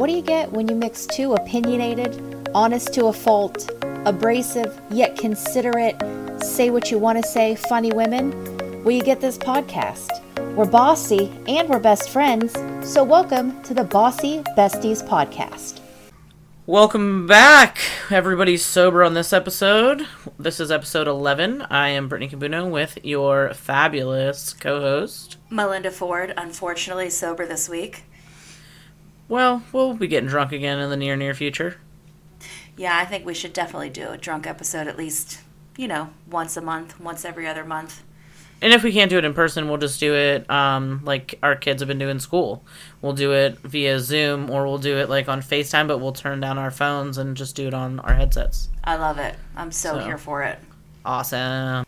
What do you get when you mix two opinionated, honest to a fault, abrasive yet considerate, say what you want to say, funny women? Well, you get this podcast. We're bossy and we're best friends, so welcome to the Bossy Besties podcast. Welcome back. Everybody's sober on this episode. This is episode 11. I am Brittany Kabuno with your fabulous co host. Melinda Ford, unfortunately sober this week. Well, we'll be getting drunk again in the near, near future. Yeah, I think we should definitely do a drunk episode at least, you know, once a month, once every other month. And if we can't do it in person, we'll just do it um, like our kids have been doing school. We'll do it via Zoom or we'll do it like on FaceTime, but we'll turn down our phones and just do it on our headsets. I love it. I'm so, So. here for it. Awesome.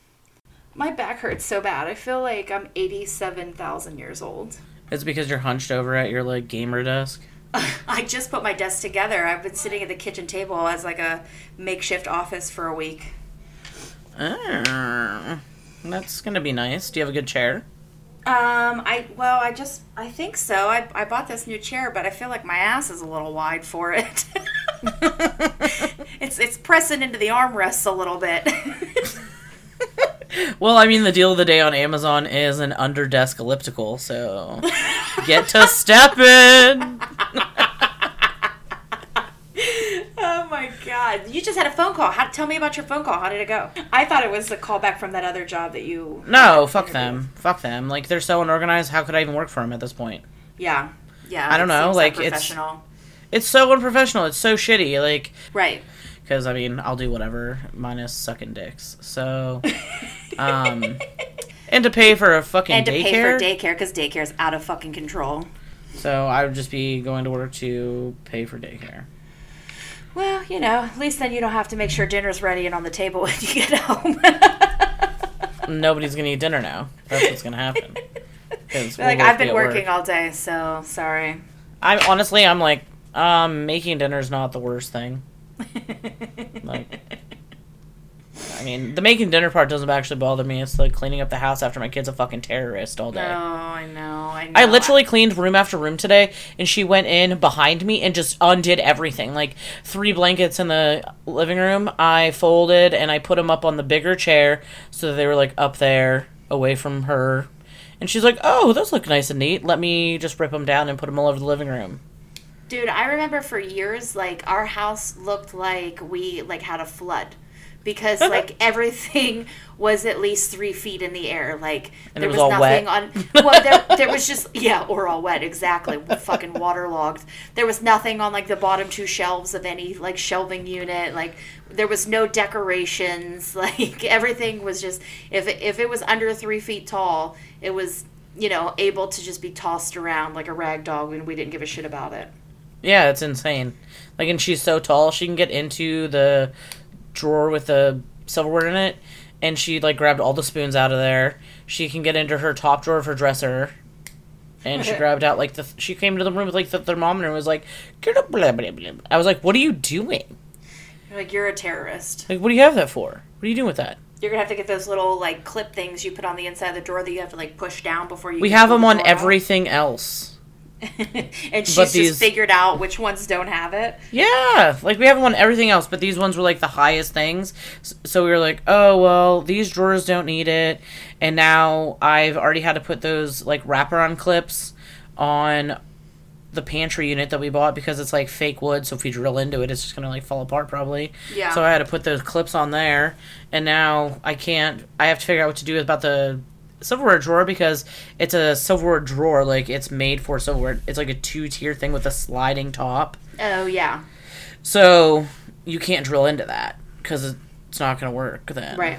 My back hurts so bad. I feel like I'm 87,000 years old. It's because you're hunched over at your like gamer desk. I just put my desk together. I've been sitting at the kitchen table as like a makeshift office for a week. Ah, that's gonna be nice. Do you have a good chair? Um, I well, I just I think so. I I bought this new chair, but I feel like my ass is a little wide for it. it's it's pressing into the armrests a little bit. Well, I mean, the deal of the day on Amazon is an under desk elliptical, so get to stepping. oh my god! You just had a phone call. How tell me about your phone call? How did it go? I thought it was a callback from that other job that you. No, fuck them. Fuck them. Like they're so unorganized. How could I even work for them at this point? Yeah, yeah. I don't it know, seems like, it's- It's so unprofessional. It's so shitty. Like, right. because I mean, I'll do whatever minus sucking dicks. So, um, and to pay for a fucking And to daycare. pay for daycare because daycare is out of fucking control. so I would just be going to work to pay for daycare. Well, you know, at least then you don't have to make sure dinner's ready and on the table when you get home. Nobody's gonna eat dinner now. That's what's gonna happen. we'll like I've be been work. working all day, so sorry. I'm honestly, I'm like, um, making dinner's not the worst thing. Like, I mean, the making dinner part doesn't actually bother me. It's like cleaning up the house after my kid's a fucking terrorist all day. Oh, I know, I know. I literally cleaned room after room today, and she went in behind me and just undid everything. Like three blankets in the living room, I folded and I put them up on the bigger chair so they were like up there, away from her. And she's like, "Oh, those look nice and neat. Let me just rip them down and put them all over the living room." Dude, I remember for years, like our house looked like we like had a flood. Because like everything was at least three feet in the air, like And there was, was all nothing wet. on. Well, there, there was just yeah, or all wet, exactly, fucking waterlogged. There was nothing on like the bottom two shelves of any like shelving unit. Like there was no decorations. Like everything was just if it, if it was under three feet tall, it was you know able to just be tossed around like a rag doll, and we didn't give a shit about it. Yeah, it's insane. Like, and she's so tall, she can get into the drawer with the silverware in it, and she like grabbed all the spoons out of there. She can get into her top drawer of her dresser, and she grabbed out like the. She came to the room with like the thermometer and was like, "Get up, blah, blah, blah." I was like, "What are you doing? You're like you're a terrorist. Like, what do you have that for? What are you doing with that?" You're gonna have to get those little like clip things you put on the inside of the drawer that you have to like push down before you. We have them the on drawer out. everything else. and she's but just figured out which ones don't have it. Yeah, like we have them on everything else, but these ones were like the highest things. So we were like, oh well, these drawers don't need it, and now I've already had to put those like wraparound clips on the pantry unit that we bought because it's like fake wood. So if we drill into it, it's just gonna like fall apart probably. Yeah. So I had to put those clips on there, and now I can't. I have to figure out what to do about the silverware drawer because it's a silverware drawer. Like it's made for silverware. It's like a two tier thing with a sliding top. Oh yeah, So you can't drill into that because it's not going to work then. right.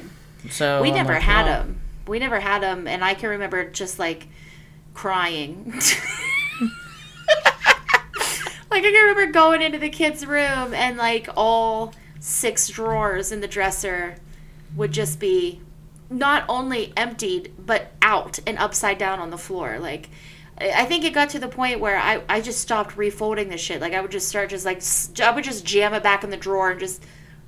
So we I'm never like, had them. We never had them, and I can remember just like crying. like I can remember going into the kids' room and like all six drawers in the dresser would just be not only emptied but out and upside down on the floor. Like I think it got to the point where I, I just stopped refolding the shit. Like I would just start just like I would just jam it back in the drawer and just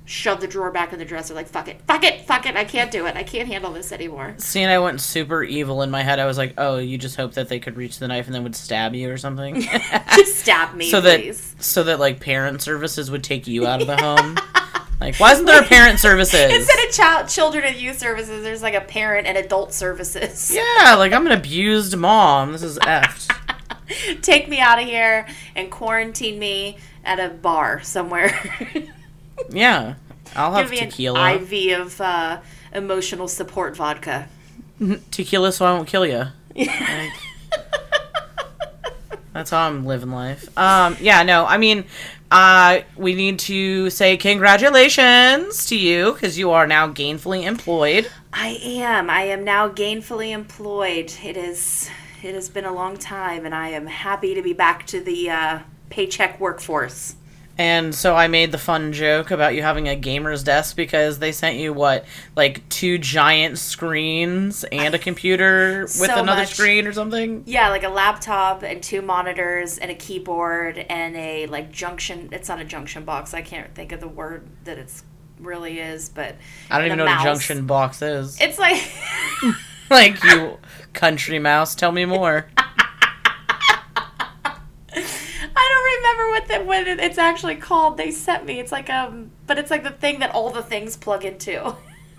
shove the drawer back in the dresser. Like fuck it, fuck it, fuck it. I can't do it. I can't handle this anymore. See, and I went super evil in my head. I was like, "Oh, you just hope that they could reach the knife and then would stab you or something." Just stab me, so that so that like parent services would take you out of the home. like, why isn't there a parent services? Instead of child, children and youth services, there's like a parent and adult services. yeah, like I'm an abused mom. This is effed. Take me out of here and quarantine me at a bar somewhere. Yeah, I'll have Give me tequila. an IV of uh, emotional support vodka. tequila, so I won't kill you. That's how I'm living life. Um, yeah, no, I mean, uh, we need to say congratulations to you because you are now gainfully employed. I am. I am now gainfully employed. It is. It has been a long time, and I am happy to be back to the uh, paycheck workforce. And so I made the fun joke about you having a gamer's desk because they sent you what, like two giant screens and a computer with So another much. screen or something. Yeah, like a laptop and two monitors and a keyboard and a like junction. It's not a junction box. I can't think of the word that it's really is, but I don't even know what a junction box is. It's like like you country mouse, tell me more. I remember what it's actually called. They sent me. It's like um, but it's like the thing that all the things plug into.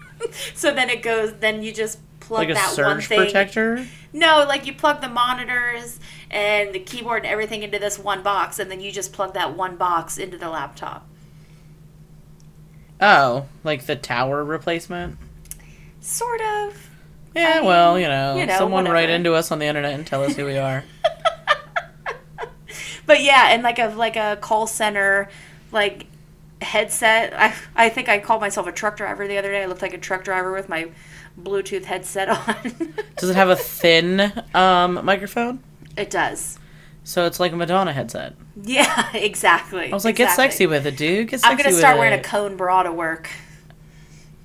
so then it goes. Then you just plug Like a that one thing. protector. No, like you plug the monitors and the keyboard and everything into this one box, and then you just plug that one box into the laptop. Oh, like the tower replacement? Sort of. Yeah, I mean, well, you know, you know, someone write into us on the internet and tell us who we are. But yeah, and like a like a call center like headset. I I think I called myself a truck driver the other day. I looked like a truck driver with my Bluetooth headset on. Does it have a thin um, microphone? it does. So it's like a Madonna headset. Yeah, exactly. I was like, get sexy with it, dude. Get sexy I'm gonna with start it. wearing a cone bra to work.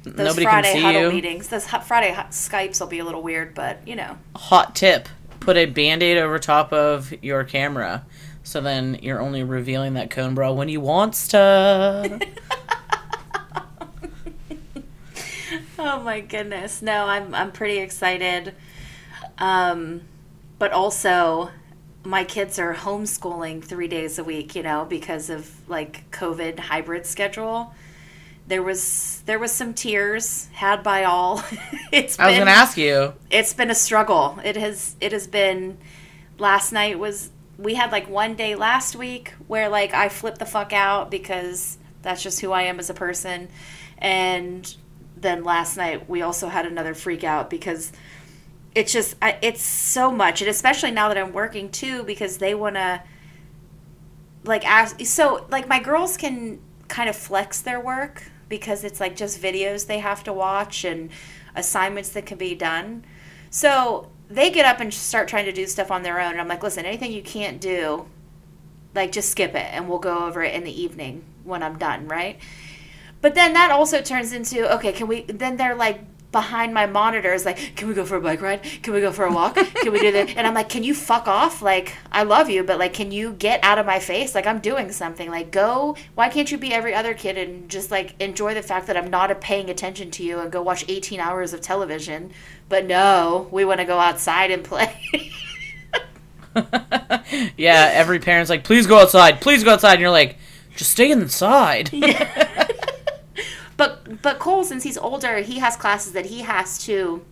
Those Nobody Friday can see huddle you. meetings. Those Friday Skypes will be a little weird, but you know. Hot tip: put a band-aid over top of your camera, so then you're only revealing that cone bra when you wants to. Oh my goodness. No, I'm I'm pretty excited. Um but also my kids are homeschooling 3 days a week, you know, because of like COVID hybrid schedule. There was there was some tears had by all. it's I was been gonna ask you. it's been a struggle. It has it has been last night was we had like one day last week where like I flipped the fuck out because that's just who I am as a person. And then last night we also had another freak out because it's just I, it's so much and especially now that I'm working too because they want to like ask so like my girls can kind of flex their work because it's like just videos they have to watch and assignments that can be done so they get up and start trying to do stuff on their own and i'm like listen anything you can't do like just skip it and we'll go over it in the evening when i'm done right? But then that also turns into okay can we then they're like behind my monitors like can we go for a bike ride? Can we go for a walk? Can we do that and i'm like can you fuck off? Like i love you but like can you get out of my face? Like i'm doing something. Like go why can't you be every other kid and just like enjoy the fact that i'm not paying attention to you and go watch 18 hours of television? But no we want to go outside and play. Yeah, every parent's like, please go outside, please go outside, and you're like, just stay inside. But but Cole, since he's older, he has classes that he has to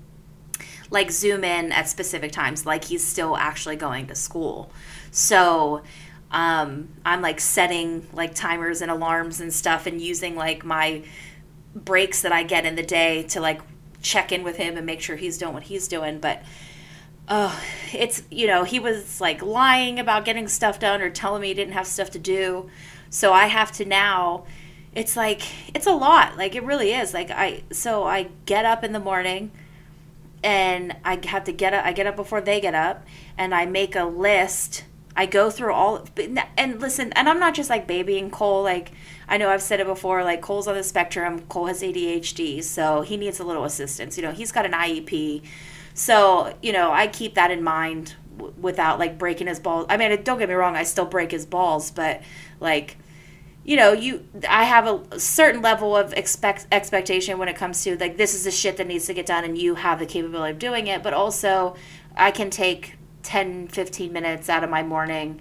like zoom in at specific times, like he's still actually going to school. So um, I'm like setting like timers and alarms and stuff, and using like my breaks that I get in the day to like check in with him and make sure he's doing what he's doing. But oh, it's you know he was like lying about getting stuff done or telling me he didn't have stuff to do, so I have to now. It's like it's a lot. Like it really is. Like I so I get up in the morning and I have to get up. I get up before they get up, and I make a list. I go through all and listen. And I'm not just like babying Cole. Like I know I've said it before. Like Cole's on the spectrum. Cole has ADHD, so he needs a little assistance. You know, he's got an IEP, so you know I keep that in mind w- without like breaking his balls. I mean, don't get me wrong. I still break his balls, but like you know, you I have a certain level of expect expectation when it comes to like this is the shit that needs to get done and you have the capability of doing it, but also I can take 10 15 minutes out of my morning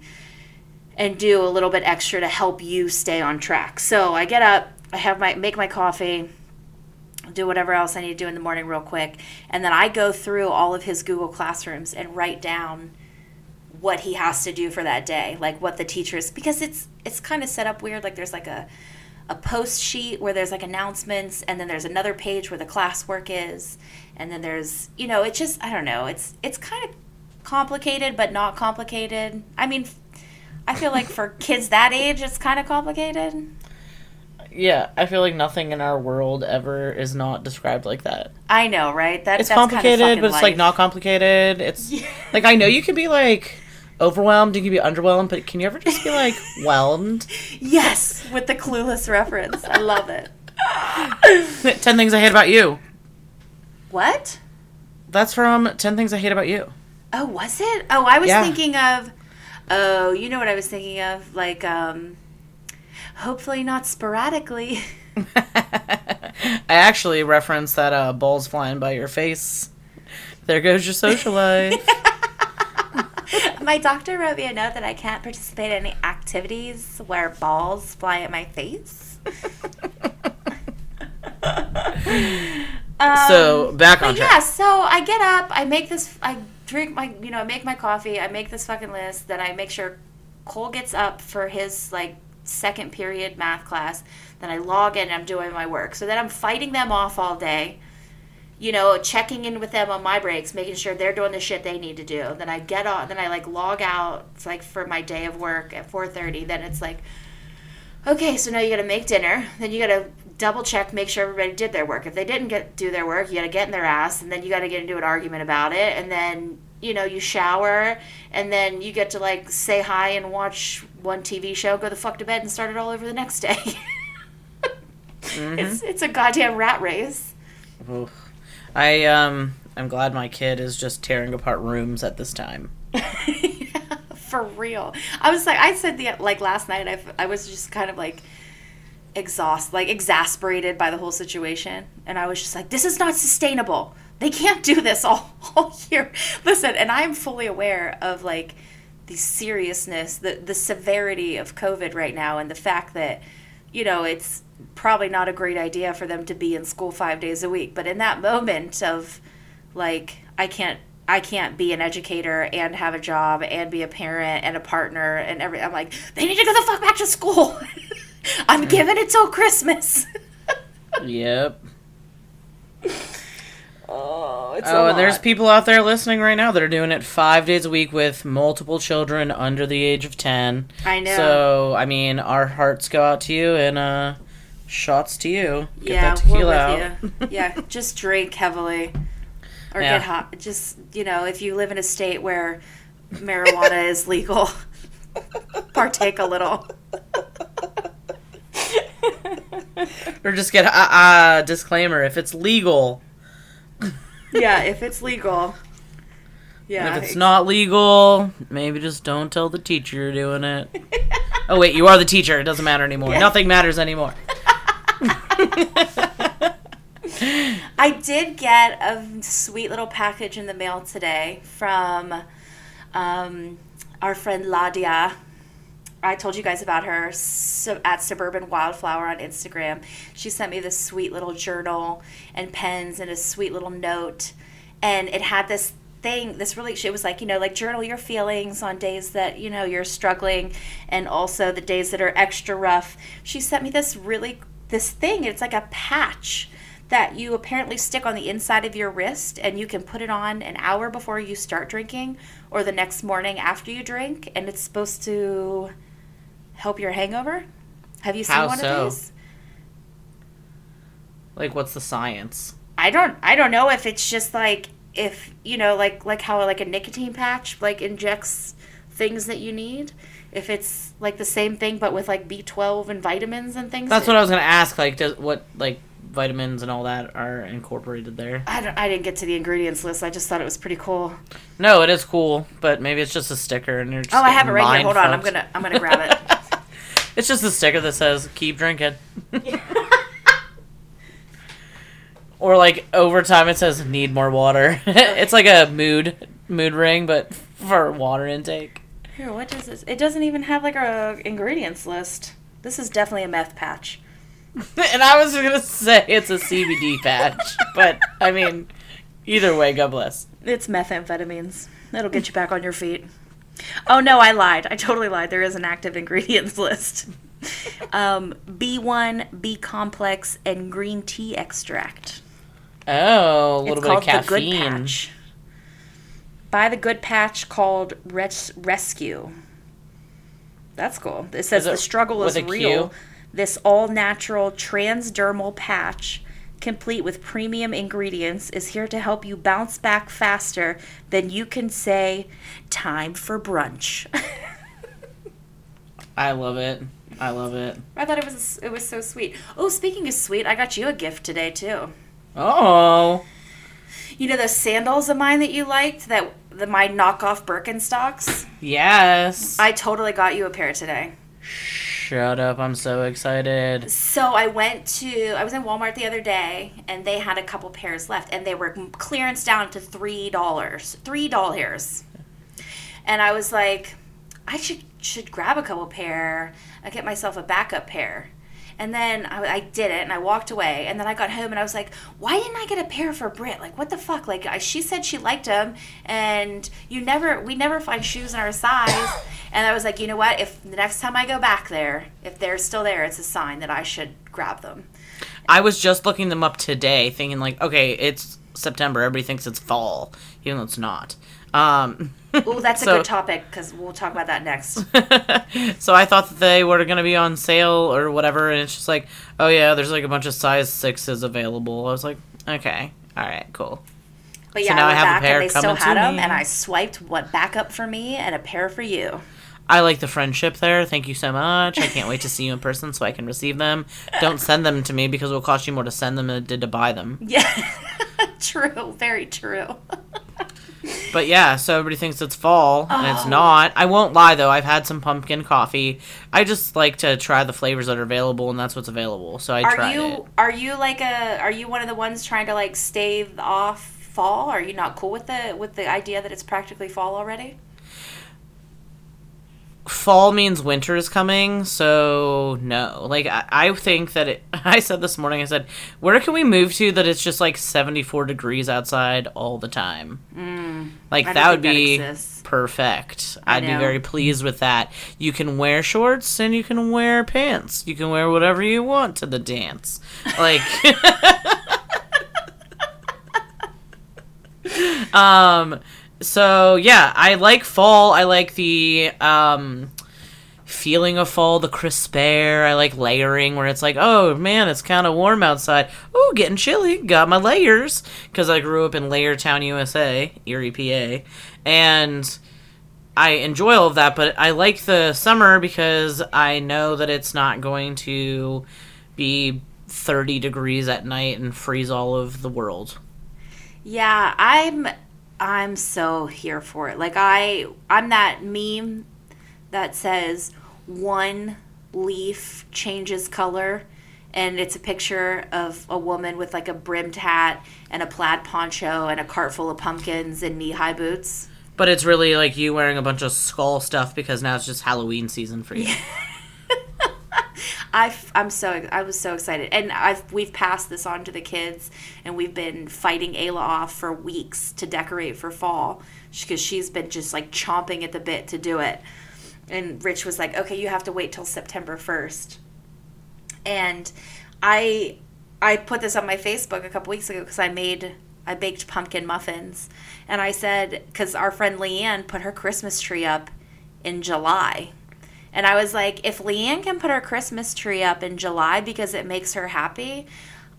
and do a little bit extra to help you stay on track. So I get up, I have my make my coffee, do whatever else I need to do in the morning real quick, and then I go through all of his Google Classrooms and write down what he has to do for that day, like what the teachers because it's it's kind of set up weird like there's like a a post sheet where there's like announcements and then there's another page where the classwork is and then there's you know, it just I don't know, it's it's kind of complicated but not complicated. I mean, I feel like for kids that age it's kind of complicated. Yeah, I feel like nothing in our world ever is not described like that. I know, right? That It's that's kind of complicated, but it's like not complicated. It's like I know you can be like overwhelmed, you can be underwhelmed, but can you ever just be like whelmed? Yes, with the clueless reference. I love it. Ten things I hate about you. What? That's from Ten Things I Hate About You. Oh, was it? Oh, I was Yeah. thinking of. Oh, you know what I was thinking of? Like, um, hopefully not sporadically. I actually referenced that uh, balls flying by your face. There goes your social life. My doctor wrote me a note that I can't participate in any activities where balls fly at my face. Um, so back on track. yeah, so I get up, I make this, I drink my, you know, I make my coffee, I make this fucking list, then I make sure Cole gets up for his like second period math class, then I log in and I'm doing my work. So then I'm fighting them off all day, you know, checking in with them on my breaks, making sure they're doing the shit they need to do. Then I get on, then I like log out, it's like for my day of work at 4:30. Then it's like, okay, so now you got to make dinner. Then you got to double check, make sure everybody did their work. If they didn't get do their work, you got to get in their ass, and then you got to get into an argument about it, and then you know you shower, and then you get to like say hi and watch one TV show, go the fuck to bed, and start it all over the next day. Mm-hmm. It's it's a goddamn rat race. Oof. I um I'm glad my kid is just tearing apart rooms at this time. For real. I was like, I said the like last night. I I was just kind of like exhausted, like exasperated by the whole situation, and I was just like, this is not sustainable. They can't do this all all year. Listen, and I am fully aware of like the seriousness, the the severity of COVID right now, and the fact that you know it's probably not a great idea for them to be in school five days a week. But in that moment of like I can't I can't be an educator and have a job and be a parent and a partner and every I'm like they need to go the fuck back to school. I'm giving it till Christmas. Yep. Oh, it's Oh, and there's people out there listening right now that are doing it five days a week with multiple children under the age of ten. I know. So I mean, our hearts go out to you and uh, shots to you. Get yeah, we're with out. you. yeah, just drink heavily or Yeah. get hot. Just you know, if you live in a state where marijuana is legal, partake a little. or just get a uh, uh, disclaimer if it's legal. Yeah, if it's legal. Yeah. And if it's not legal, maybe just don't tell the teacher you're doing it. oh wait, you are the teacher. It doesn't matter anymore. Yeah. Nothing matters anymore. I did get a sweet little package in the mail today from um, our friend Ladia. I told you guys about her so, at Suburban Wildflower on Instagram. She sent me this sweet little journal and pens and a sweet little note. And it had this thing, this really, it was like, you know, like journal your feelings on days that, you know, you're struggling and also the days that are extra rough. She sent me this really, this thing. It's like a patch that you apparently stick on the inside of your wrist and you can put it on an hour before you start drinking or the next morning after you drink and it's supposed to help your hangover have you seen How one so? of these Like, what's the science? i don't i don't know if it's just like if you know like like how like a nicotine patch like injects things that you need if it's like the same thing but with like b12 and vitamins and things That's that- what I was gonna ask. Like, does what like vitamins and all that are incorporated there? I, don't, I didn't get to the ingredients list i just thought it was pretty cool No, it is cool, but maybe it's just a sticker and you're. Just oh i have it right here hold on i'm gonna i'm gonna grab it It's just a sticker that says "Keep drinking," or like over time it says "Need more water." it's like a mood mood ring, but for water intake. Here, what does this? It doesn't even have like a ingredients list. This is definitely a meth patch. and I was gonna say it's a CBD patch, but I mean, either way, God bless. It's methamphetamines. That'll get you back on your feet. Oh no, I lied. I totally lied. There is an active ingredients list. Um, B1, B complex, and green tea extract. Oh, a little it's bit called of the Good caffeine. Patch. Buy the Good Patch called Res- Rescue. That's cool. It says it the struggle is real. Q? This all natural transdermal patch, complete with premium ingredients, is here to help you bounce back faster than you can say, time for brunch. I love it. I love it. I thought it was it was so sweet. Oh, speaking of sweet, I got you a gift today too. Oh, You know those sandals of mine that you liked that the my knockoff Birkenstocks? yes. I totally got you a pair today. Shut up! I'm so excited. So I went to I was in Walmart the other day and they had a couple pairs left and they were clearance down to three dollars, three dollars. And I was like, I should should grab a couple pair. I get myself a backup pair. And then I, I did it and I walked away. And then I got home and I was like, why didn't I get a pair for Brit? Like, what the fuck? Like, I, she said she liked them and you never, we never find shoes in our size. And I was like, you know what? If the next time I go back there, if they're still there, it's a sign that I should grab them. I was just looking them up today, thinking like, okay, it's September. Everybody thinks it's fall, even though it's not. Um, Oh, that's So- a good topic because we'll talk about that next. so I thought that they were gonna be on sale or whatever, and it's just like, oh yeah, there's like a bunch of size sixes available. I was like, okay, all right, cool. But So yeah, now I I have a pair and they still coming to had them, me. and I swiped what back up for me and a pair for you. I like the friendship there. Thank you so much. I can't wait to see you in person so I can receive them. Don't send them to me because it will cost you more to send them than it did to buy them. Yeah, true, very true. But yeah, so everybody thinks it's fall, and Oh. it's not. I won't lie though, I've had some pumpkin coffee. I just like to try the flavors that are available, and that's what's available. So I Are you it. are you like a are you one of the ones trying to like stave off fall? Are you not cool with the with the idea that it's practically fall already? Fall means winter is coming, so no. Like I, I think that it. I said this morning. I said, where can we move to that it's just like seventy four degrees outside all the time? like Mm, I that would that be exists. perfect. I I'd be very pleased with that. You can wear shorts and you can wear pants. You can wear whatever you want to the dance. Like um so yeah, I like fall. I like the um feeling of fall, the crisp air. I like layering where it's like, oh man, it's kind of warm outside. Oh, getting chilly. Got my layers because I grew up in Layer Town, USA, Erie, PA, and I enjoy all of that. But I like the summer because I know that it's not going to be 30 degrees at night and freeze all of the world. Yeah, I'm I'm so here for it. Like I I'm that meme that says one leaf changes color and it's a picture of a woman with like a brimmed hat and a plaid poncho and a cart full of pumpkins and knee-high boots. But it's really like you wearing a bunch of skull stuff because now it's just Halloween season for you. I am so I was so excited, and I've we've passed this on to the kids, and we've been fighting Ayla off for weeks to decorate for fall because she's been just like chomping at the bit to do it. And Rich was like, "Okay, you have to wait till September 1st. And I I put this on my Facebook a couple weeks ago because I made I baked pumpkin muffins, and I said because our friend Leanne put her Christmas tree up in July. And I was like, if Leanne can put her Christmas tree up in July because it makes her happy,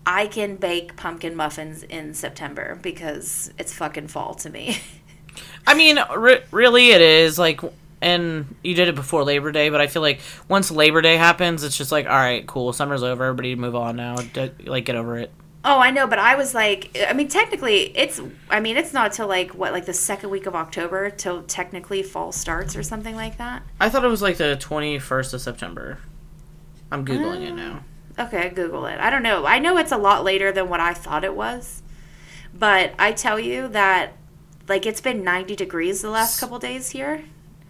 I can bake pumpkin muffins in September because it's fucking fall to me. I mean, re- really, it is like, and you did it before Labor Day, but I feel like once Labor Day happens, it's just like, all right, cool, summer's over, everybody move on now, D- like get over it. Oh, I know, but I was like, I mean, technically, it's, I mean, it's not till like, what, like the second week of October till technically fall starts or something like that. I thought it was like the twenty first of September. I'm googling it now. Okay, Google it. I don't know. I know it's a lot later than what I thought it was. But I tell you that like it's been 90 degrees the last couple days here.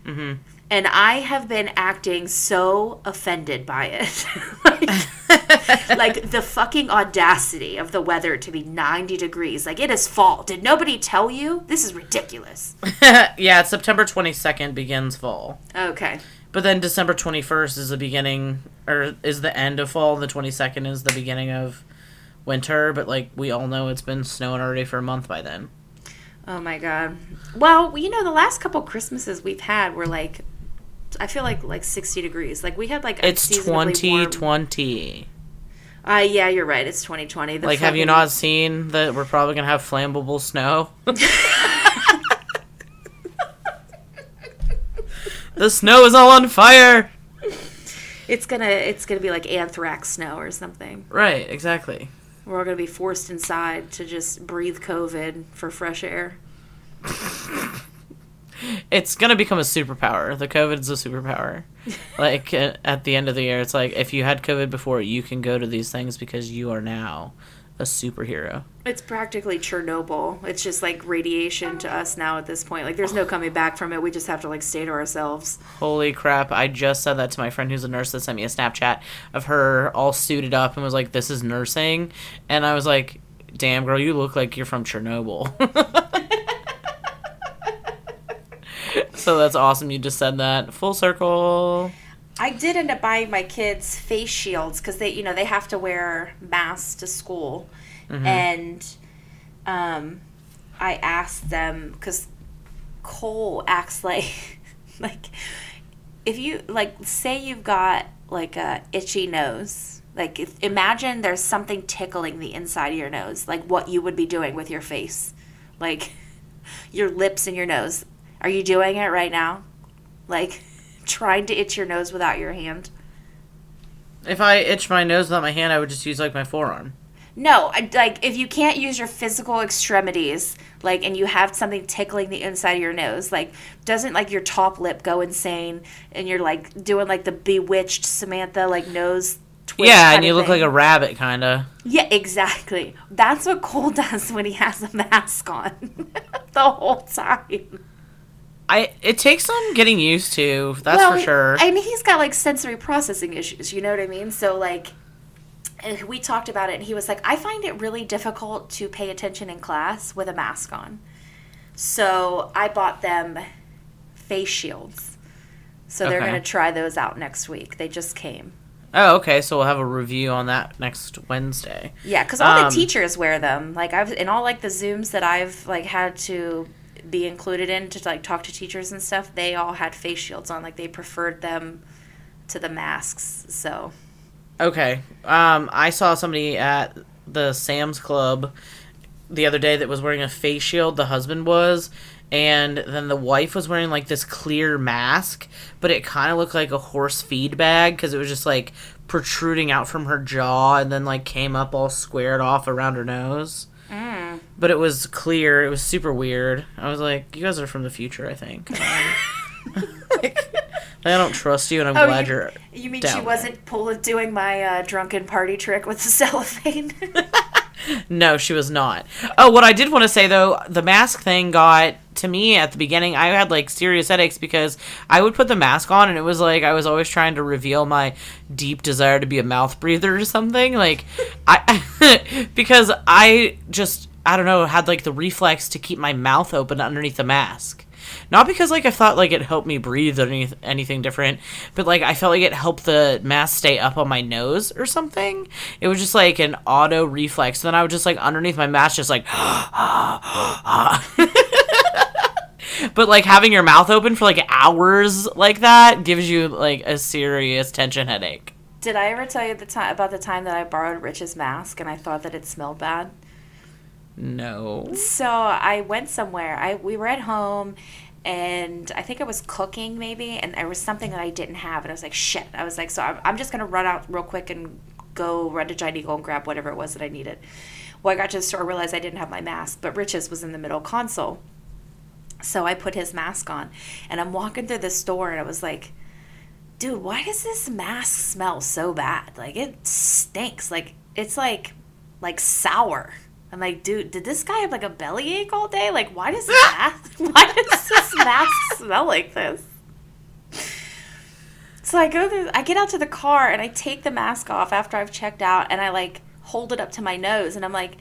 Mhm. And I have been acting so offended by it. like, like the fucking audacity of the weather to be 90 degrees. Like it is fall. Did nobody tell you? This is ridiculous. yeah, September 22nd begins fall. Okay. But then December 21st is the beginning, or is the end of fall, the 22nd is the beginning of winter. But, like, we all know it's been snowing already for a month by then. Oh my god. Well, you know, the last couple Christmases we've had were like, I feel like like 60 degrees. Like we had like It's unseasonably warm- 2020. Uh, yeah, you're right. It's 2020. The Like, have you not seen that we're probably going to have flammable snow? the snow is all on fire! It's gonna it's gonna be like anthrax snow or something. Right, exactly. We're all gonna be forced inside to just breathe COVID for fresh air. It's going to become a superpower. The COVID's a superpower. like, at the end of the year, it's like, if you had COVID before, you can go to these things because you are now a superhero. It's practically Chernobyl. It's just like radiation to us now at this point. Like there's no coming back from it. We just have to like stay to ourselves. Holy crap, I just said that to my friend who's a nurse that sent me a Snapchat of her all suited up and was like, This is nursing. And I was like, Damn, girl, you look like you're from Chernobyl. so that's awesome. You just said that. Full circle. I did end up buying my kids face shields because they, you know, they have to wear masks to school, and um, I asked them because Cole acts like, like, if you like, say you've got like a itchy nose. Like, if, imagine there's something tickling the inside of your nose, like what you would be doing with your face, like your lips and your nose. Are you doing it right now? Like trying to itch your nose without your hand? If I itch my nose without my hand, I would just use like my forearm. No, I- like if you can't use your physical extremities, like, and you have something tickling the inside of your nose, like, doesn't like your top lip go insane, and you're like doing like the bewitched Samantha like nose twitch? yeah, and you look thing? like a rabbit, kind of. yeah, exactly. That's what Cole does when he has a mask on the whole time. I it takes some getting used to. That's Well, for sure. I mean, he's got like sensory processing issues. You know what I mean? So like, we talked about it, and he was like, "I find it really difficult to pay attention in class with a mask on." So I bought them face shields. So they're Okay. going to try those out next week. They just came. oh, okay. So we'll have a review on that next Wednesday. Yeah, because all Um, the teachers wear them. Like I've in all like the zooms that I've like had to be included in to like talk to teachers and stuff. They all had face shields on. Like they preferred them to the masks. So Okay. Um, I saw somebody at the Sam's Club the other day that was wearing a face shield. The husband was, and then the wife was wearing like this clear mask, but it kind of looked like a horse feed bag because it was just like protruding out from her jaw and then like came up all squared off around her nose. Mm. But it was clear. It was super weird. I was like, "You guys are from the future, I think." like, I don't trust you, and I'm Oh, glad you- you're. You mean she wasn't pulling doing my uh, drunken party trick with the cellophane? No, she was not. Oh, what I did want to say though, the mask thing got to me at the beginning. I had like serious headaches because I would put the mask on and it was like I was always trying to reveal my deep desire to be a mouth breather or something. Like I because I just I don't know, had like the reflex to keep my mouth open underneath the mask. Not because like I thought like it helped me breathe or any, anything different, but like I felt like it helped the mask stay up on my nose or something. It was just like an auto reflex. And then I would just like underneath my mask, just like. but like having your mouth open for like hours like that gives you like a serious tension headache. Did I ever tell you the time about the time that I borrowed Rich's mask and I thought that it smelled bad? No. So I went somewhere. I we were at home and I think I was cooking maybe and there was something that I didn't have and I was like shit. I was like so I'm, I'm just to run out real quick and go run to Giant Eagle and grab whatever it was that I needed. Well, I got to the store realized I didn't have my mask, but Rich's was in the middle console. So I put his mask on and I'm walking through the store and I was like dude, why does this mask smell so bad? Like it stinks. Like it's like like sour. I'm like, dude, did this guy have like a bellyache all day? Like, why does this mask? Why does this mask smell like this? So I go through, I get out to the car and I take the mask off after I've checked out and I like hold it up to my nose and I'm like,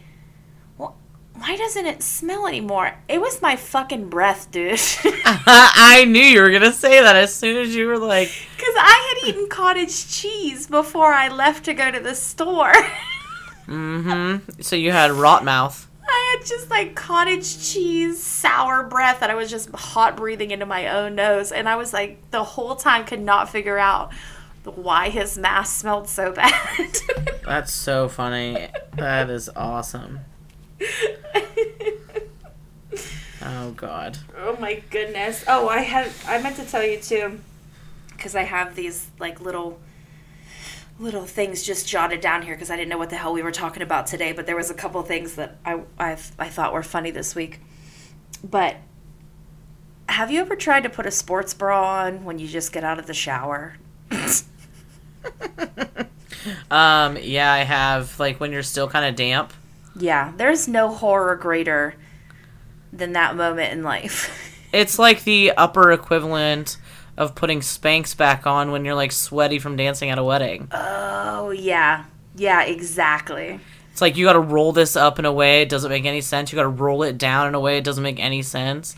well, why doesn't it smell anymore? It was my fucking breath, dude. I knew you were gonna say that as soon as you were like, Because I had eaten cottage cheese before I left to go to the store. Mm-hmm. So you had rot mouth. I had just like cottage cheese sour breath that I was just hot breathing into my own nose. And I was like, the whole time could not figure out why his mask smelled so bad. That's so funny. That is awesome. Oh god. oh my goodness. Oh, I had, I meant to tell you too, because I have these like little. Little things just jotted down here because I didn't know what the hell we were talking about today, but there was a couple things that I I, I thought were funny this week. But have you ever tried to put a sports bra on when you just get out of the shower? Um, yeah, I have like when you're still kind of damp. Yeah, there's no horror greater than that moment in life. It's like the upper equivalent of putting Spanx back on when you're like sweaty from dancing at a wedding. oh, yeah. Yeah, exactly. It's like you got to roll this up in a way it doesn't make any sense. You got to roll it down in a way it doesn't make any sense.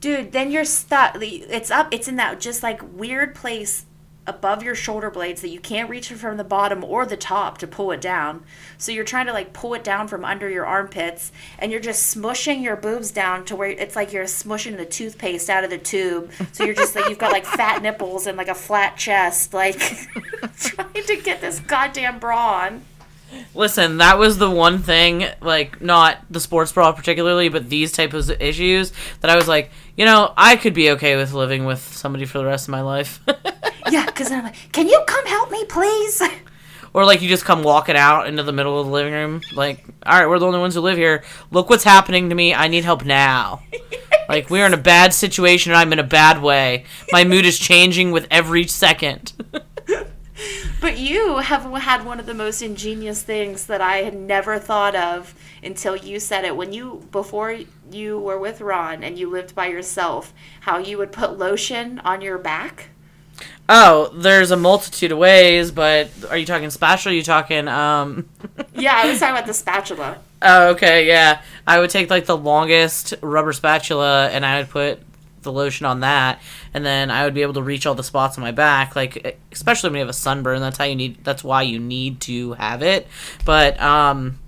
Dude, then you're stuck. It's up, it's in that just like weird place above your shoulder blades that you can't reach it from the bottom or the top to pull it down. So you're trying to like pull it down from under your armpits and you're just smushing your boobs down to where it's like you're smushing the toothpaste out of the tube. So you're just like you've got like fat nipples and like a flat chest like trying to get this goddamn bra on. Listen, that was the one thing, like not the sports bra particularly, but these type of issues that I was like, you know, I could be okay with living with somebody for the rest of my life. Yeah, cuz I'm like, "Can you come help me, please?" or like you just come walking out into the middle of the living room, like, all right, we're the only ones who live here. Look what's happening to me. I need help now. Like we're in a bad situation and I'm in a bad way. My mood is changing with every second. But you have had one of the most ingenious things that I had never thought of until you said it. When you, before you were with Ron and you lived by yourself, how you would put lotion on your back. Oh, there's a multitude of ways, but are you talking spatula? Are you talking um Yeah, I was talking about the spatula. Oh, okay, yeah. I would take like the longest rubber spatula and I would put the lotion on that and then I would be able to reach all the spots on my back like especially when you have a sunburn that's how you need that's why you need to have it but um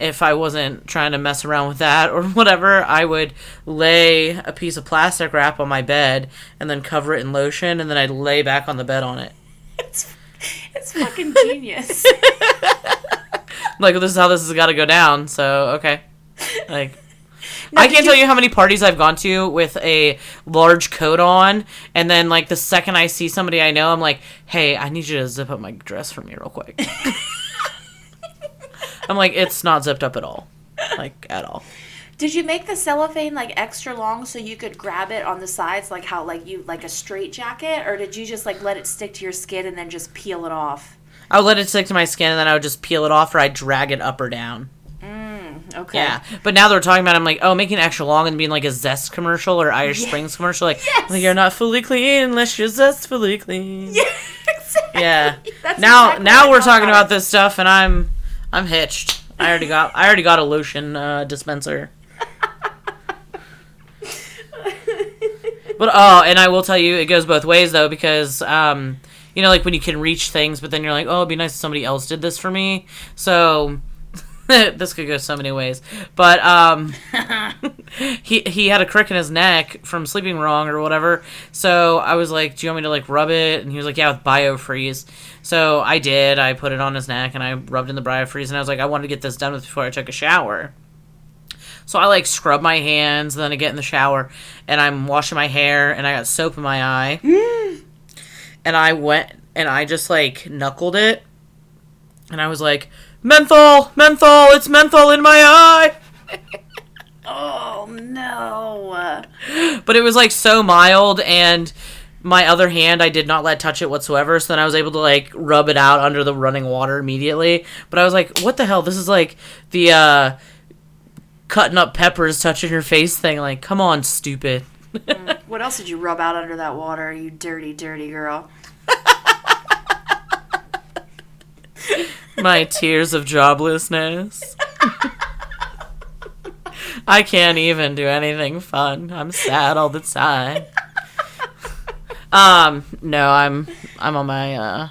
if I wasn't trying to mess around with that or whatever, I would lay a piece of plastic wrap on my bed and then cover it in lotion and then I'd lay back on the bed on it. It's, it's fucking genius. Like this is how this has got to go down. So, okay. Like I can't you- tell you how many parties I've gone to with a large coat on, and then like the second I see somebody I know, I'm like, "Hey, I need you to zip up my dress for me real quick." I'm like, "It's not zipped up at all, like at all." Did you make the cellophane like extra long so you could grab it on the sides like how like you like a straight jacket or did you just like let it stick to your skin and then just peel it off? I would let it stick to my skin, and then I would just peel it off, or I'd drag it up or down. Mm, okay. Yeah, but now they're talking about, it, I'm like, oh, making it extra long and being like a Zest commercial or Irish Springs commercial, like, Yes! like, you're not fully clean unless you're zestfully clean. Yeah. Exactly. Yeah. That's now exactly now we're talking about this stuff and I'm I'm hitched. I already got I already got a lotion uh, dispenser. But oh, and I will tell you it goes both ways though because um you know like when you can reach things but then you're like, "Oh, it'd be nice if somebody else did this for me." So this could go so many ways. But um he he had a crick in his neck from sleeping wrong or whatever. So I was like, "Do you want me to like rub it?" And he was like, "Yeah, with BioFreeze." So I did. I put it on his neck and I rubbed in the BioFreeze and I was like, "I wanted to get this done with before I took a shower." So I like scrub my hands, and then I get in the shower, and I'm washing my hair, and I got soap in my eye, and I went and I just like knuckled it, and I was like, menthol, menthol, it's menthol in my eye. Oh no. but it was like so mild and my other hand I did not let touch it whatsoever. So then I was able to like rub it out under the running water immediately. But I was like, what the hell? This is like the uh, cutting up peppers touching your face thing. Like, come on, stupid. What else did you rub out under that water, you dirty, dirty girl? my tears of joblessness. I can't even do anything fun. I'm sad all the time. Um, no, I'm I'm on my uh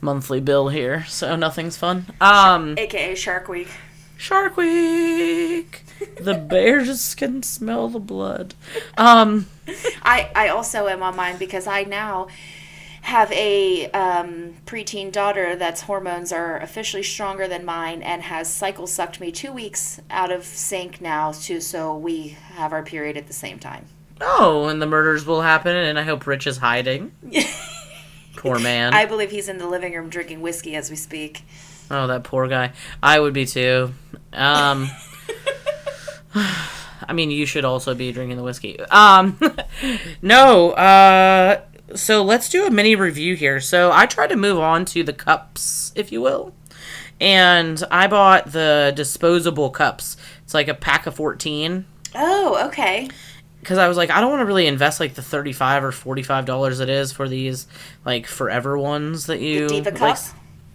monthly bill here, so nothing's fun. Um, AKA Shark Week. Shark Week. The bears can smell the blood. Um, I, I also am on mine because I now have a um, preteen daughter that's hormones are officially stronger than mine and has cycle sucked me two weeks out of sync now too so we have our period at the same time oh, and the murders will happen, and I hope Rich is hiding. Poor man. i believe he's in the living room drinking whiskey as we speak Oh, that poor guy. I would be too. Um, I mean, you should also be drinking the whiskey. Um, no. Uh, so let's do a mini review here. So I tried to move on to the cups, if you will, and I bought the disposable cups. It's like a pack of 14. Oh, okay because I was like, I don't want to really invest like the thirty-five or forty-five dollars it is for these like forever ones that you diva like,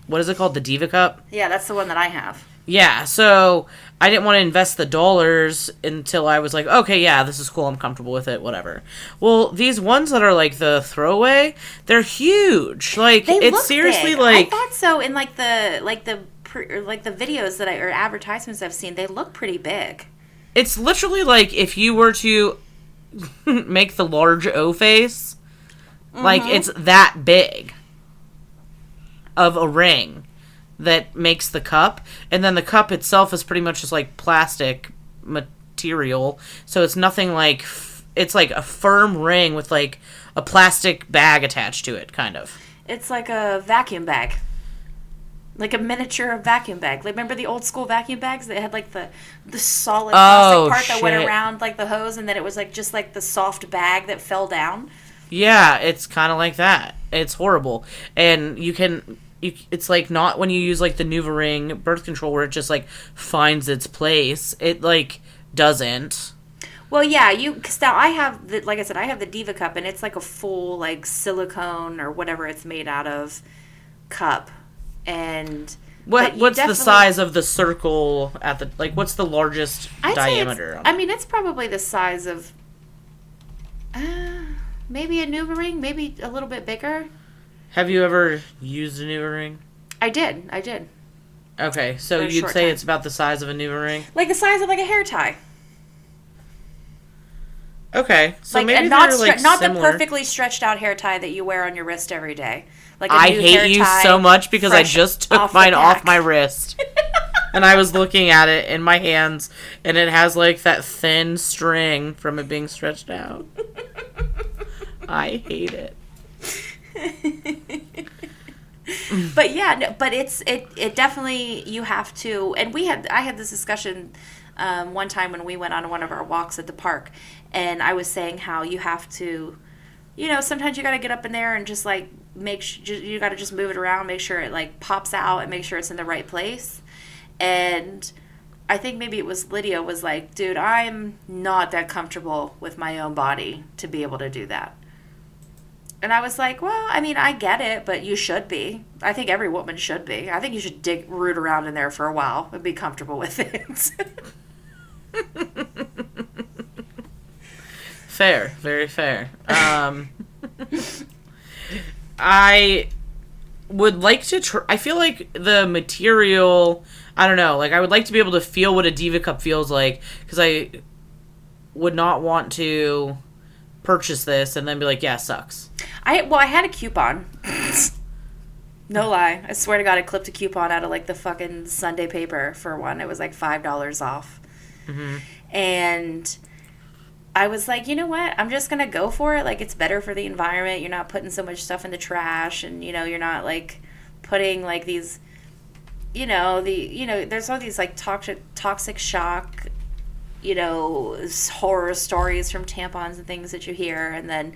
what is it called? The Diva Cup. yeah that's the one that i have Yeah, so I didn't want to invest the dollars until I was like, okay, yeah, this is cool. I'm comfortable with it. Whatever. Well, these ones that are like the throwaway, they're huge. Like they it's seriously big. like i thought so in like the like the pre- or like the videos that i or advertisements i've seen they look pretty big it's literally like if you were to make the large O face, like Mm-hmm. it's that big of a ring that makes the cup, and then the cup itself is pretty much just like plastic material. So it's nothing like f- it's like a firm ring with like a plastic bag attached to it, kind of. It's like a vacuum bag. Like a miniature vacuum bag. Like remember the old school vacuum bags that had like the the solid oh, plastic Oh, part that went around like the hose and then it was like just like the soft bag that fell down. Yeah, it's kind of like that. It's horrible, and you can. You, it's like not when you use like the NuvaRing birth control where it just like finds its place. It like doesn't. Well, yeah, you cause now I have the like I said I have the Diva cup and it's like a full like silicone or whatever it's made out of cup. And What what's the size of the circle at the like? What's the largest I'd diameter? I mean, it's probably the size of uh, maybe a NuvaRing, maybe a little bit bigger. Have you ever used a NuvaRing? Ring? I did. I did. Okay, so you'd short say time. it's about the size of a NuvaRing. Ring? Like the size of like a hair tie. Okay, so like maybe and not they're stre- like not similar. the perfectly stretched out hair tie that you wear on your wrist every day. Like a I new hate hair you tie, so much because I fresh just took off the mine off pack. my wrist. and I was looking at it in my hands and it has like that thin string from it being stretched out. I hate it. but yeah, no, but it's it it definitely you have to. And we had I had this discussion um, one time when we went on one of our walks at the park, and I was saying how you have to, you know, sometimes you got to get up in there and just like make you got to just move it around, make sure it like pops out, and make sure it's in the right place. And I think maybe it was Lydia was like, dude, I'm not that comfortable with my own body to be able to do that. And I was like, well, I mean, I get it, but you should be. I think every woman should be. I think you should dig, root around in there for a while and be comfortable with it. Fair, very fair. Um, I would like to. Tr- I feel like the material. I don't know. Like I would like to be able to feel what a diva cup feels like because I would not want to purchase this and then be like, yeah, sucks. I well, I had a coupon. no lie, I swear to God, I clipped a coupon out of like the fucking Sunday paper for one. It was like five dollars off, mm-hmm. and I was like, you know what? I'm just gonna go for it. Like it's better for the environment. You're not putting so much stuff in the trash, and you know, you're not like putting like these, you know, the you know, there's all these like toxic toxic shock you know horror stories from tampons and things that you hear and then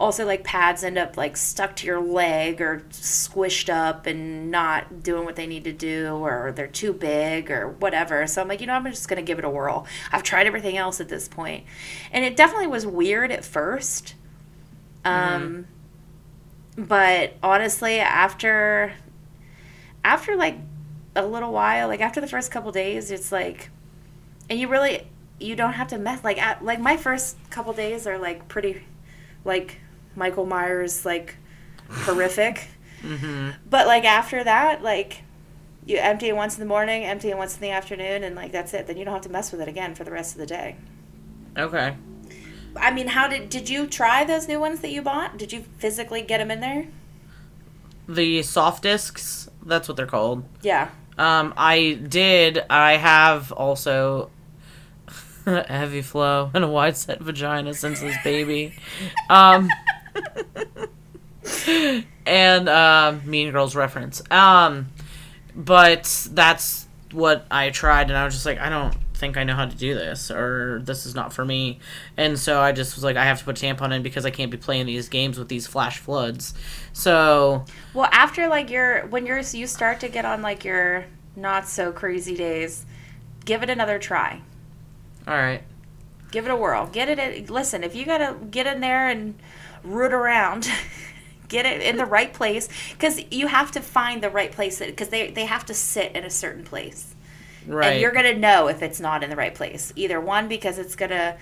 also like pads end up like stuck to your leg or squished up and not doing what they need to do or they're too big or whatever. So I'm like, you know, I'm just going to give it a whirl. I've tried everything else at this point. And it definitely was weird at first. Um but honestly, after after like a little while, like after the first couple days, it's like and you really you don't have to mess like at, like my first couple days are like pretty like Michael Myers like horrific. Mm-hmm. But like after that, like you empty it once in the morning, empty it once in the afternoon, and like that's it. Then you don't have to mess with it again for the rest of the day. Okay. I mean, how did did you try those new ones that you bought? Did you physically get them in there? The soft discs, that's what they're called. Yeah. Um, I did. I have also heavy flow and a wide set vagina since this baby. Um, and uh, Mean Girls reference. Um, but that's what I tried, and I was just like, I don't think I know how to do this, or this is not for me. And so I just was like, I have to put tampon in because I can't be playing these games with these flash floods. So Well, after like your when you're you start to get on like your not so crazy days, give it another try. All right. Give it a whirl. Get it. In, listen, if you gotta get in there and root around, get it in the right place because you have to find the right place because they they have to sit in a certain place, Right. and you're gonna know if it's not in the right place. Either one, because it's gonna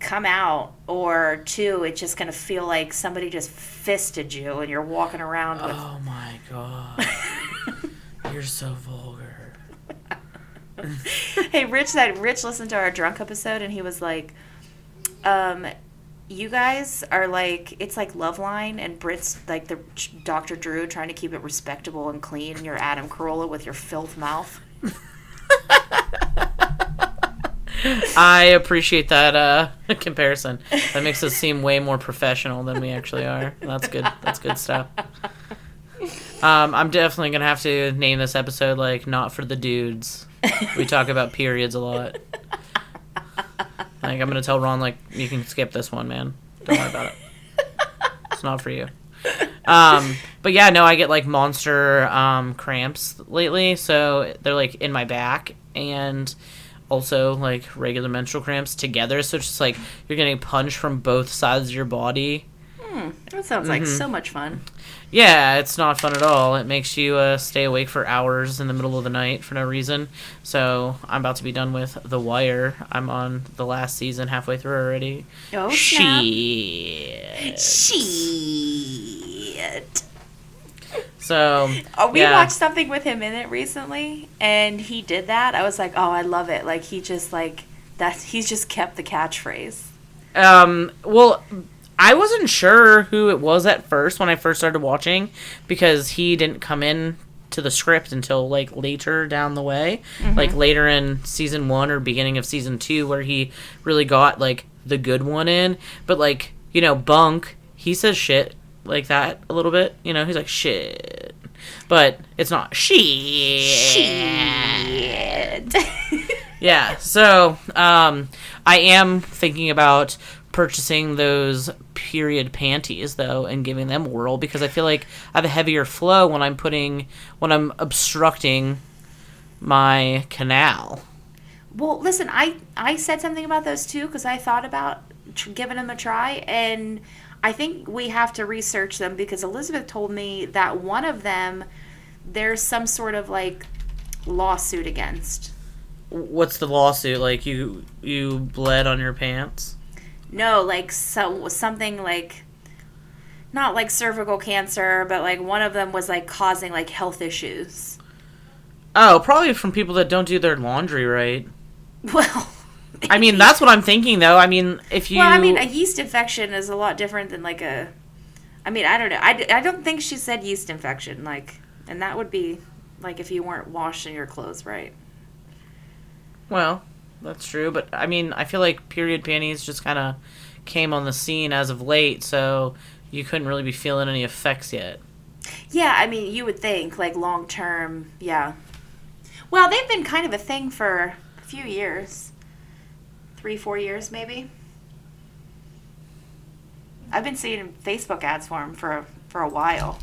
come out, or two, it's just gonna feel like somebody just fisted you and you're walking around with. Oh my god. You're so vulgar. hey, Rich said Rich listened to our drunk episode and he was like, um, you guys are like it's like Loveline and Brit's like the Dr. Drew trying to keep it respectable and clean, and you're Adam Carolla with your filth mouth. I appreciate that uh, comparison. That makes us seem way more professional than we actually are. That's good. That's good stuff. Um, I'm definitely gonna have to name this episode like "Not for the Dudes." We talk about periods a lot. Like I'm gonna tell Ron like you can skip this one, man. Don't worry about it. It's not for you. Um, but yeah, no, I get like monster um, cramps lately, so they're like in my back and also like regular menstrual cramps together. So it's just like you're getting punched from both sides of your body. That sounds like so much fun. Yeah, it's not fun at all. It makes you uh, stay awake for hours in the middle of the night for no reason. So I'm about to be done with The Wire. I'm on the last season, halfway through already. Oh, snap. Shit. Shit. So Oh, we yeah. watched something with him in it recently, and he did that. I was like, oh, I love it. Like he just like that. He's just kept the catchphrase. Um, well, I wasn't sure who it was at first when I first started watching because he didn't come in to the script until like later down the way, like later in season one or beginning of season two, where he really got like the good one in. But like you know, Bunk, he says shit like that a little bit. You know, he's like shit, but it's not shit. Yeah, so um, I am thinking about purchasing those period panties though and giving them a whirl because I feel like I have a heavier flow when I'm putting when I'm obstructing my canal. Well, listen, I I said something about those too because I thought about tr- giving them a try, and I think we have to research them because Elizabeth told me that one of them there's some sort of like lawsuit against. What's the lawsuit? Like you you bled on your pants? No, like so something like not like cervical cancer, but like one of them was like causing like health issues. Oh, probably from people that don't do their laundry right. Well, I mean, that's what I'm thinking though. I mean, if you well, I mean, a yeast infection is a lot different than like a. I mean, I don't know. I, I don't think she said yeast infection. Like, and that would be like if you weren't washing your clothes right. Well, that's true, but I mean, I feel like period panties just kind of came on the scene as of late, so you couldn't really be feeling any effects yet. Yeah, I mean, you would think like long term. Yeah. Well, they've been kind of a thing for a few years, three, four years maybe. I've been seeing Facebook ads for them for for a while.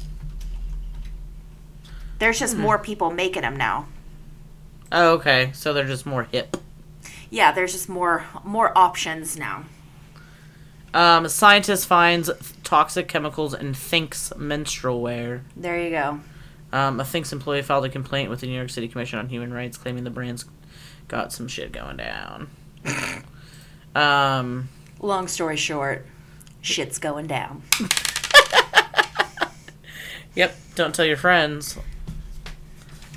There's just hmm. more people making them now. Oh, okay. So they're just more hip. Yeah, there's just more more options now. Um, scientist finds toxic chemicals in Thinx menstrual wear. There you go. Um, a Thinx employee filed a complaint with the New York City Commission on Human Rights, claiming the brand's got some shit going down. um, Long story short, shit's going down. yep. Don't tell your friends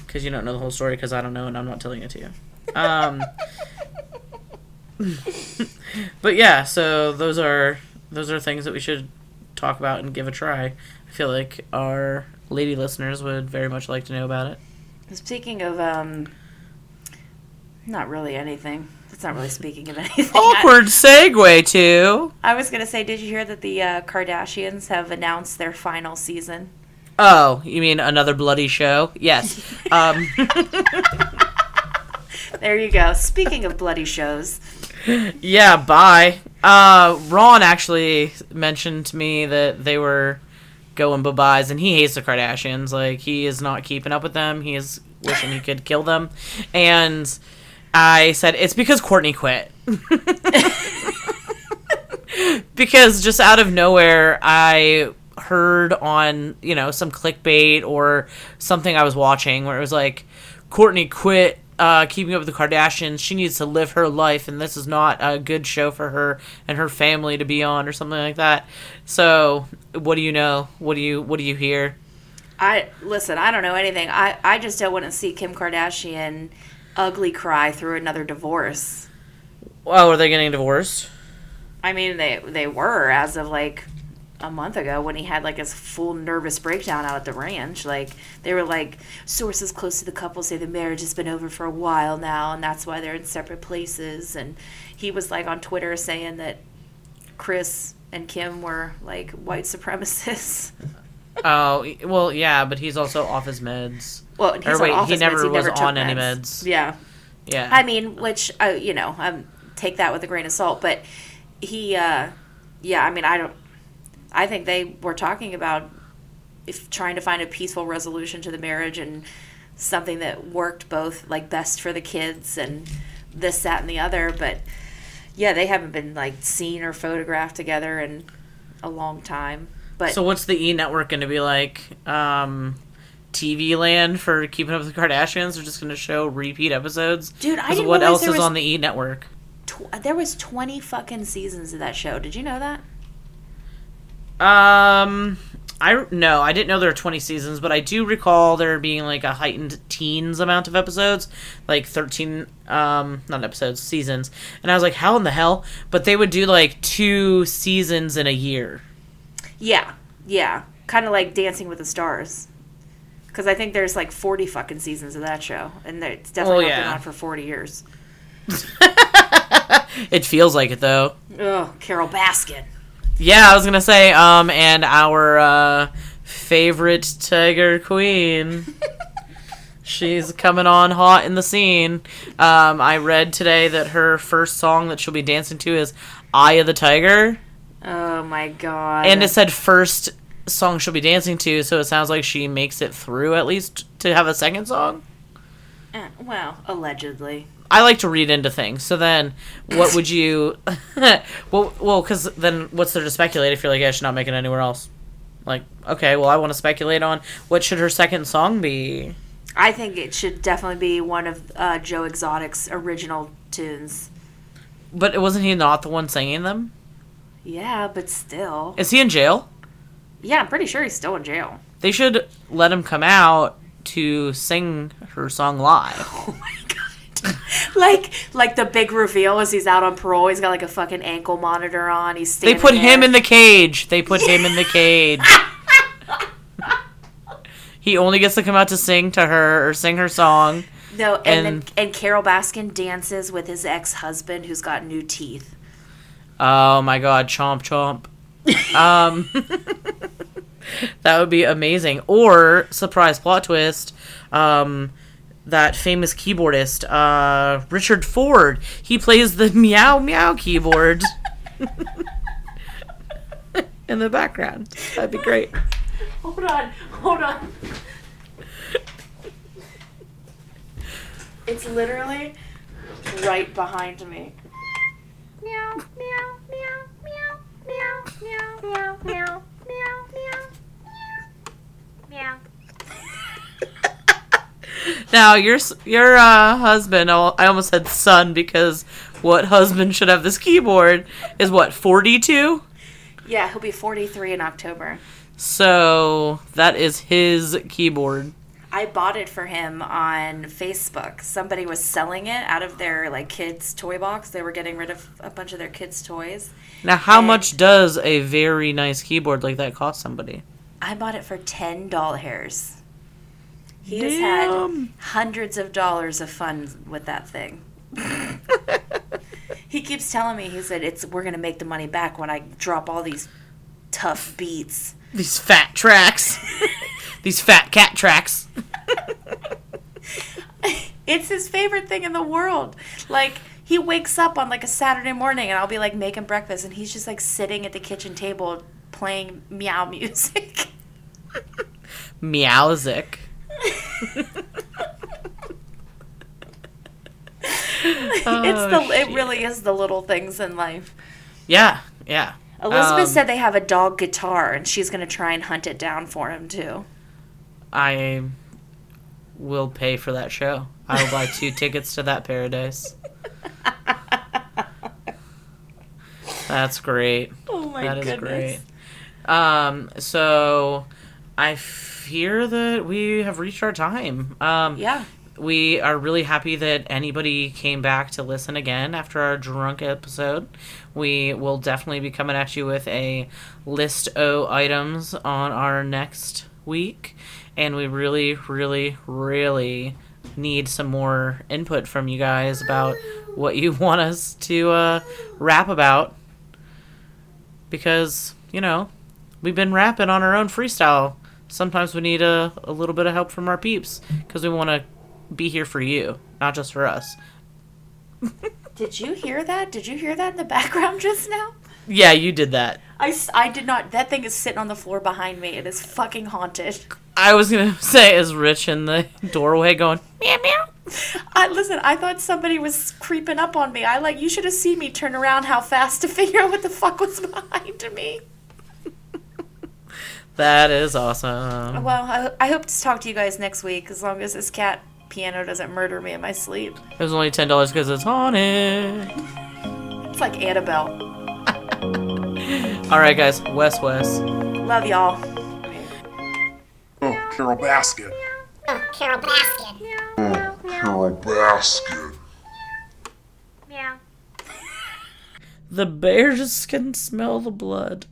because you don't know the whole story. Because I don't know, and I'm not telling it to you. Um, but yeah, so those are those are things that we should talk about and give a try. I feel like our lady listeners would very much like to know about it. Speaking of um not really anything. It's not really speaking of anything. Awkward segue to. I was gonna say, did you hear that the uh, Kardashians have announced their final season? Oh, you mean another bloody show? Yes. Um, There you go. Speaking of bloody shows, yeah, bye. Uh, Ron actually mentioned to me that they were going bye byes, and he hates the Kardashians. Like, he is not keeping up with them. He is wishing he could kill them. And I said, it's because Kourtney quit. because just out of nowhere, I heard on, you know, some clickbait or something I was watching where it was like, Kourtney quit uh, keeping up with the Kardashians. She needs to live her life, and this is not a good show for her and her family to be on, or something like that. So, what do you know? What do you What do you hear? I listen. I don't know anything. I I just don't want to see Kim Kardashian ugly cry through another divorce. Oh, are they getting divorced? I mean, they they were as of like a month ago when he had like his full nervous breakdown out at the ranch. Like they were like sources close to the couple say the marriage has been over for a while now, and that's why they're in separate places. And he was like on Twitter saying that Kris and Kim were like white supremacists. Oh, well, yeah, but he's also off his meds. well, he's Or wait, he never meds. He was never took on any meds. Yeah. Yeah. I mean, which uh, you know, um, take that with a grain of salt. But he, uh, yeah, I mean, I don't. I think they were talking about if trying to find a peaceful resolution to the marriage and something that worked both like best for the kids and this, that, and the other. But yeah, they haven't been like seen or photographed together in a long time. But so, what's the E Network going to be like? Um, TV land for keeping up with the Kardashians? They're just going to show repeat episodes. Dude, I didn't what else there is was- on the E Network? tw- there was twenty fucking seasons of that show. Did you know that? Um, I no, I didn't know there were twenty seasons, but I do recall there being like a heightened teens amount of episodes, like thirteen, um, not episodes, seasons. And I was like, how in the hell? But they would do like two seasons in a year. Yeah, yeah, kind of like Dancing with the Stars. Because I think there's like 40 fucking seasons of that show, and it's definitely Oh, not been on for 40 years. It feels like it though. Oh, Carole Baskin. Yeah, I was gonna say, um, and our uh, favorite Tiger Queen. She's coming on hot in the scene. Um, I read today that her first song that she'll be dancing to is "Eye of the Tiger." Oh my god. And it said first song she'll be dancing to, so it sounds like she makes it through at least to have a second song. Eh, well, allegedly. I like to read into things. So then, what would you? well, well, because then what's there to speculate if you're like, yeah, she's not making it anywhere else? Like, okay, well, I want to speculate on what should her second song be. I think it should definitely be one of uh, Joe Exotic's original tunes. But wasn't he not the one singing them? Yeah, but still. Is he in jail? Yeah, I'm pretty sure he's still in jail. They should let him come out to sing her song live. Oh. like like the big reveal is he's out on parole. He's got like a fucking ankle monitor on. He's They put him in the cage. They put him in the cage. he only gets to come out to sing to her or sing her song. No, and and- then and Carole Baskin dances with his ex husband who's got new teeth. Oh my god, chomp chomp. um That would be amazing. Or surprise plot twist, um that famous keyboardist, uh, Richard Ford. He plays the meow meow keyboard in the background. That'd be great. Hold on, hold on. It's literally right behind me. Meow, meow, meow, meow, meow, meow, meow, meow. Now your your uh, husband, I almost said son because what husband should have this keyboard is what forty two. Yeah, he'll be 43 in October. So that is his keyboard. I bought it for him on Facebook. Somebody was selling it out of their like kids' toy box. They were getting rid of a bunch of their kids' toys. Now, how And- much does a very nice keyboard like that cost somebody? I bought it for ten dollars. He has had hundreds of dollars of fun with that thing. he keeps telling me he said it's we're gonna make the money back when I drop all these tough beats. These fat tracks. These fat cat tracks. It's his favorite thing in the world. Like he wakes up on like a Saturday morning and I'll be like making breakfast and he's just like sitting at the kitchen table playing meow music. Meowsic. It's Oh, the it really is the little things in life. Yeah, yeah. Elizabeth Um, said they have a dog guitar and she's going to try and hunt it down for him too. I will pay for that show. I will buy two tickets to that paradise. That's great. Oh my That is great. Um, so I fear that we have reached our time. Um, Yeah. we are really happy that anybody came back to listen again after our drunk episode. We will definitely be coming at you with a list o items on our next week, and we really, really, really need some more input from you guys about what you want us to uh, rap about because you know we've been rapping on our own freestyle. Sometimes we need a, a little bit of help from our peeps because we want to be here for you, not just for us. Did you hear that? Did you hear that in the background just now? Yeah, you did that. I, I did not. That thing is sitting on the floor behind me. It is fucking haunted. I was gonna say, is Rich in the doorway going meow meow? I listen. I thought somebody was creeping up on me. I like. You should have seen me turn around how fast to figure out what the fuck was behind me. That is awesome. Well, I, I hope to talk to you guys next week. As long as this cat piano doesn't murder me in my sleep. It was only ten dollars because it's haunted. It's like Annabelle. All right, guys. West West. Love y'all. Oh, Carole Baskin. Oh, Carole Baskin. Oh, Carole Baskin. Meow. The bears can smell the blood.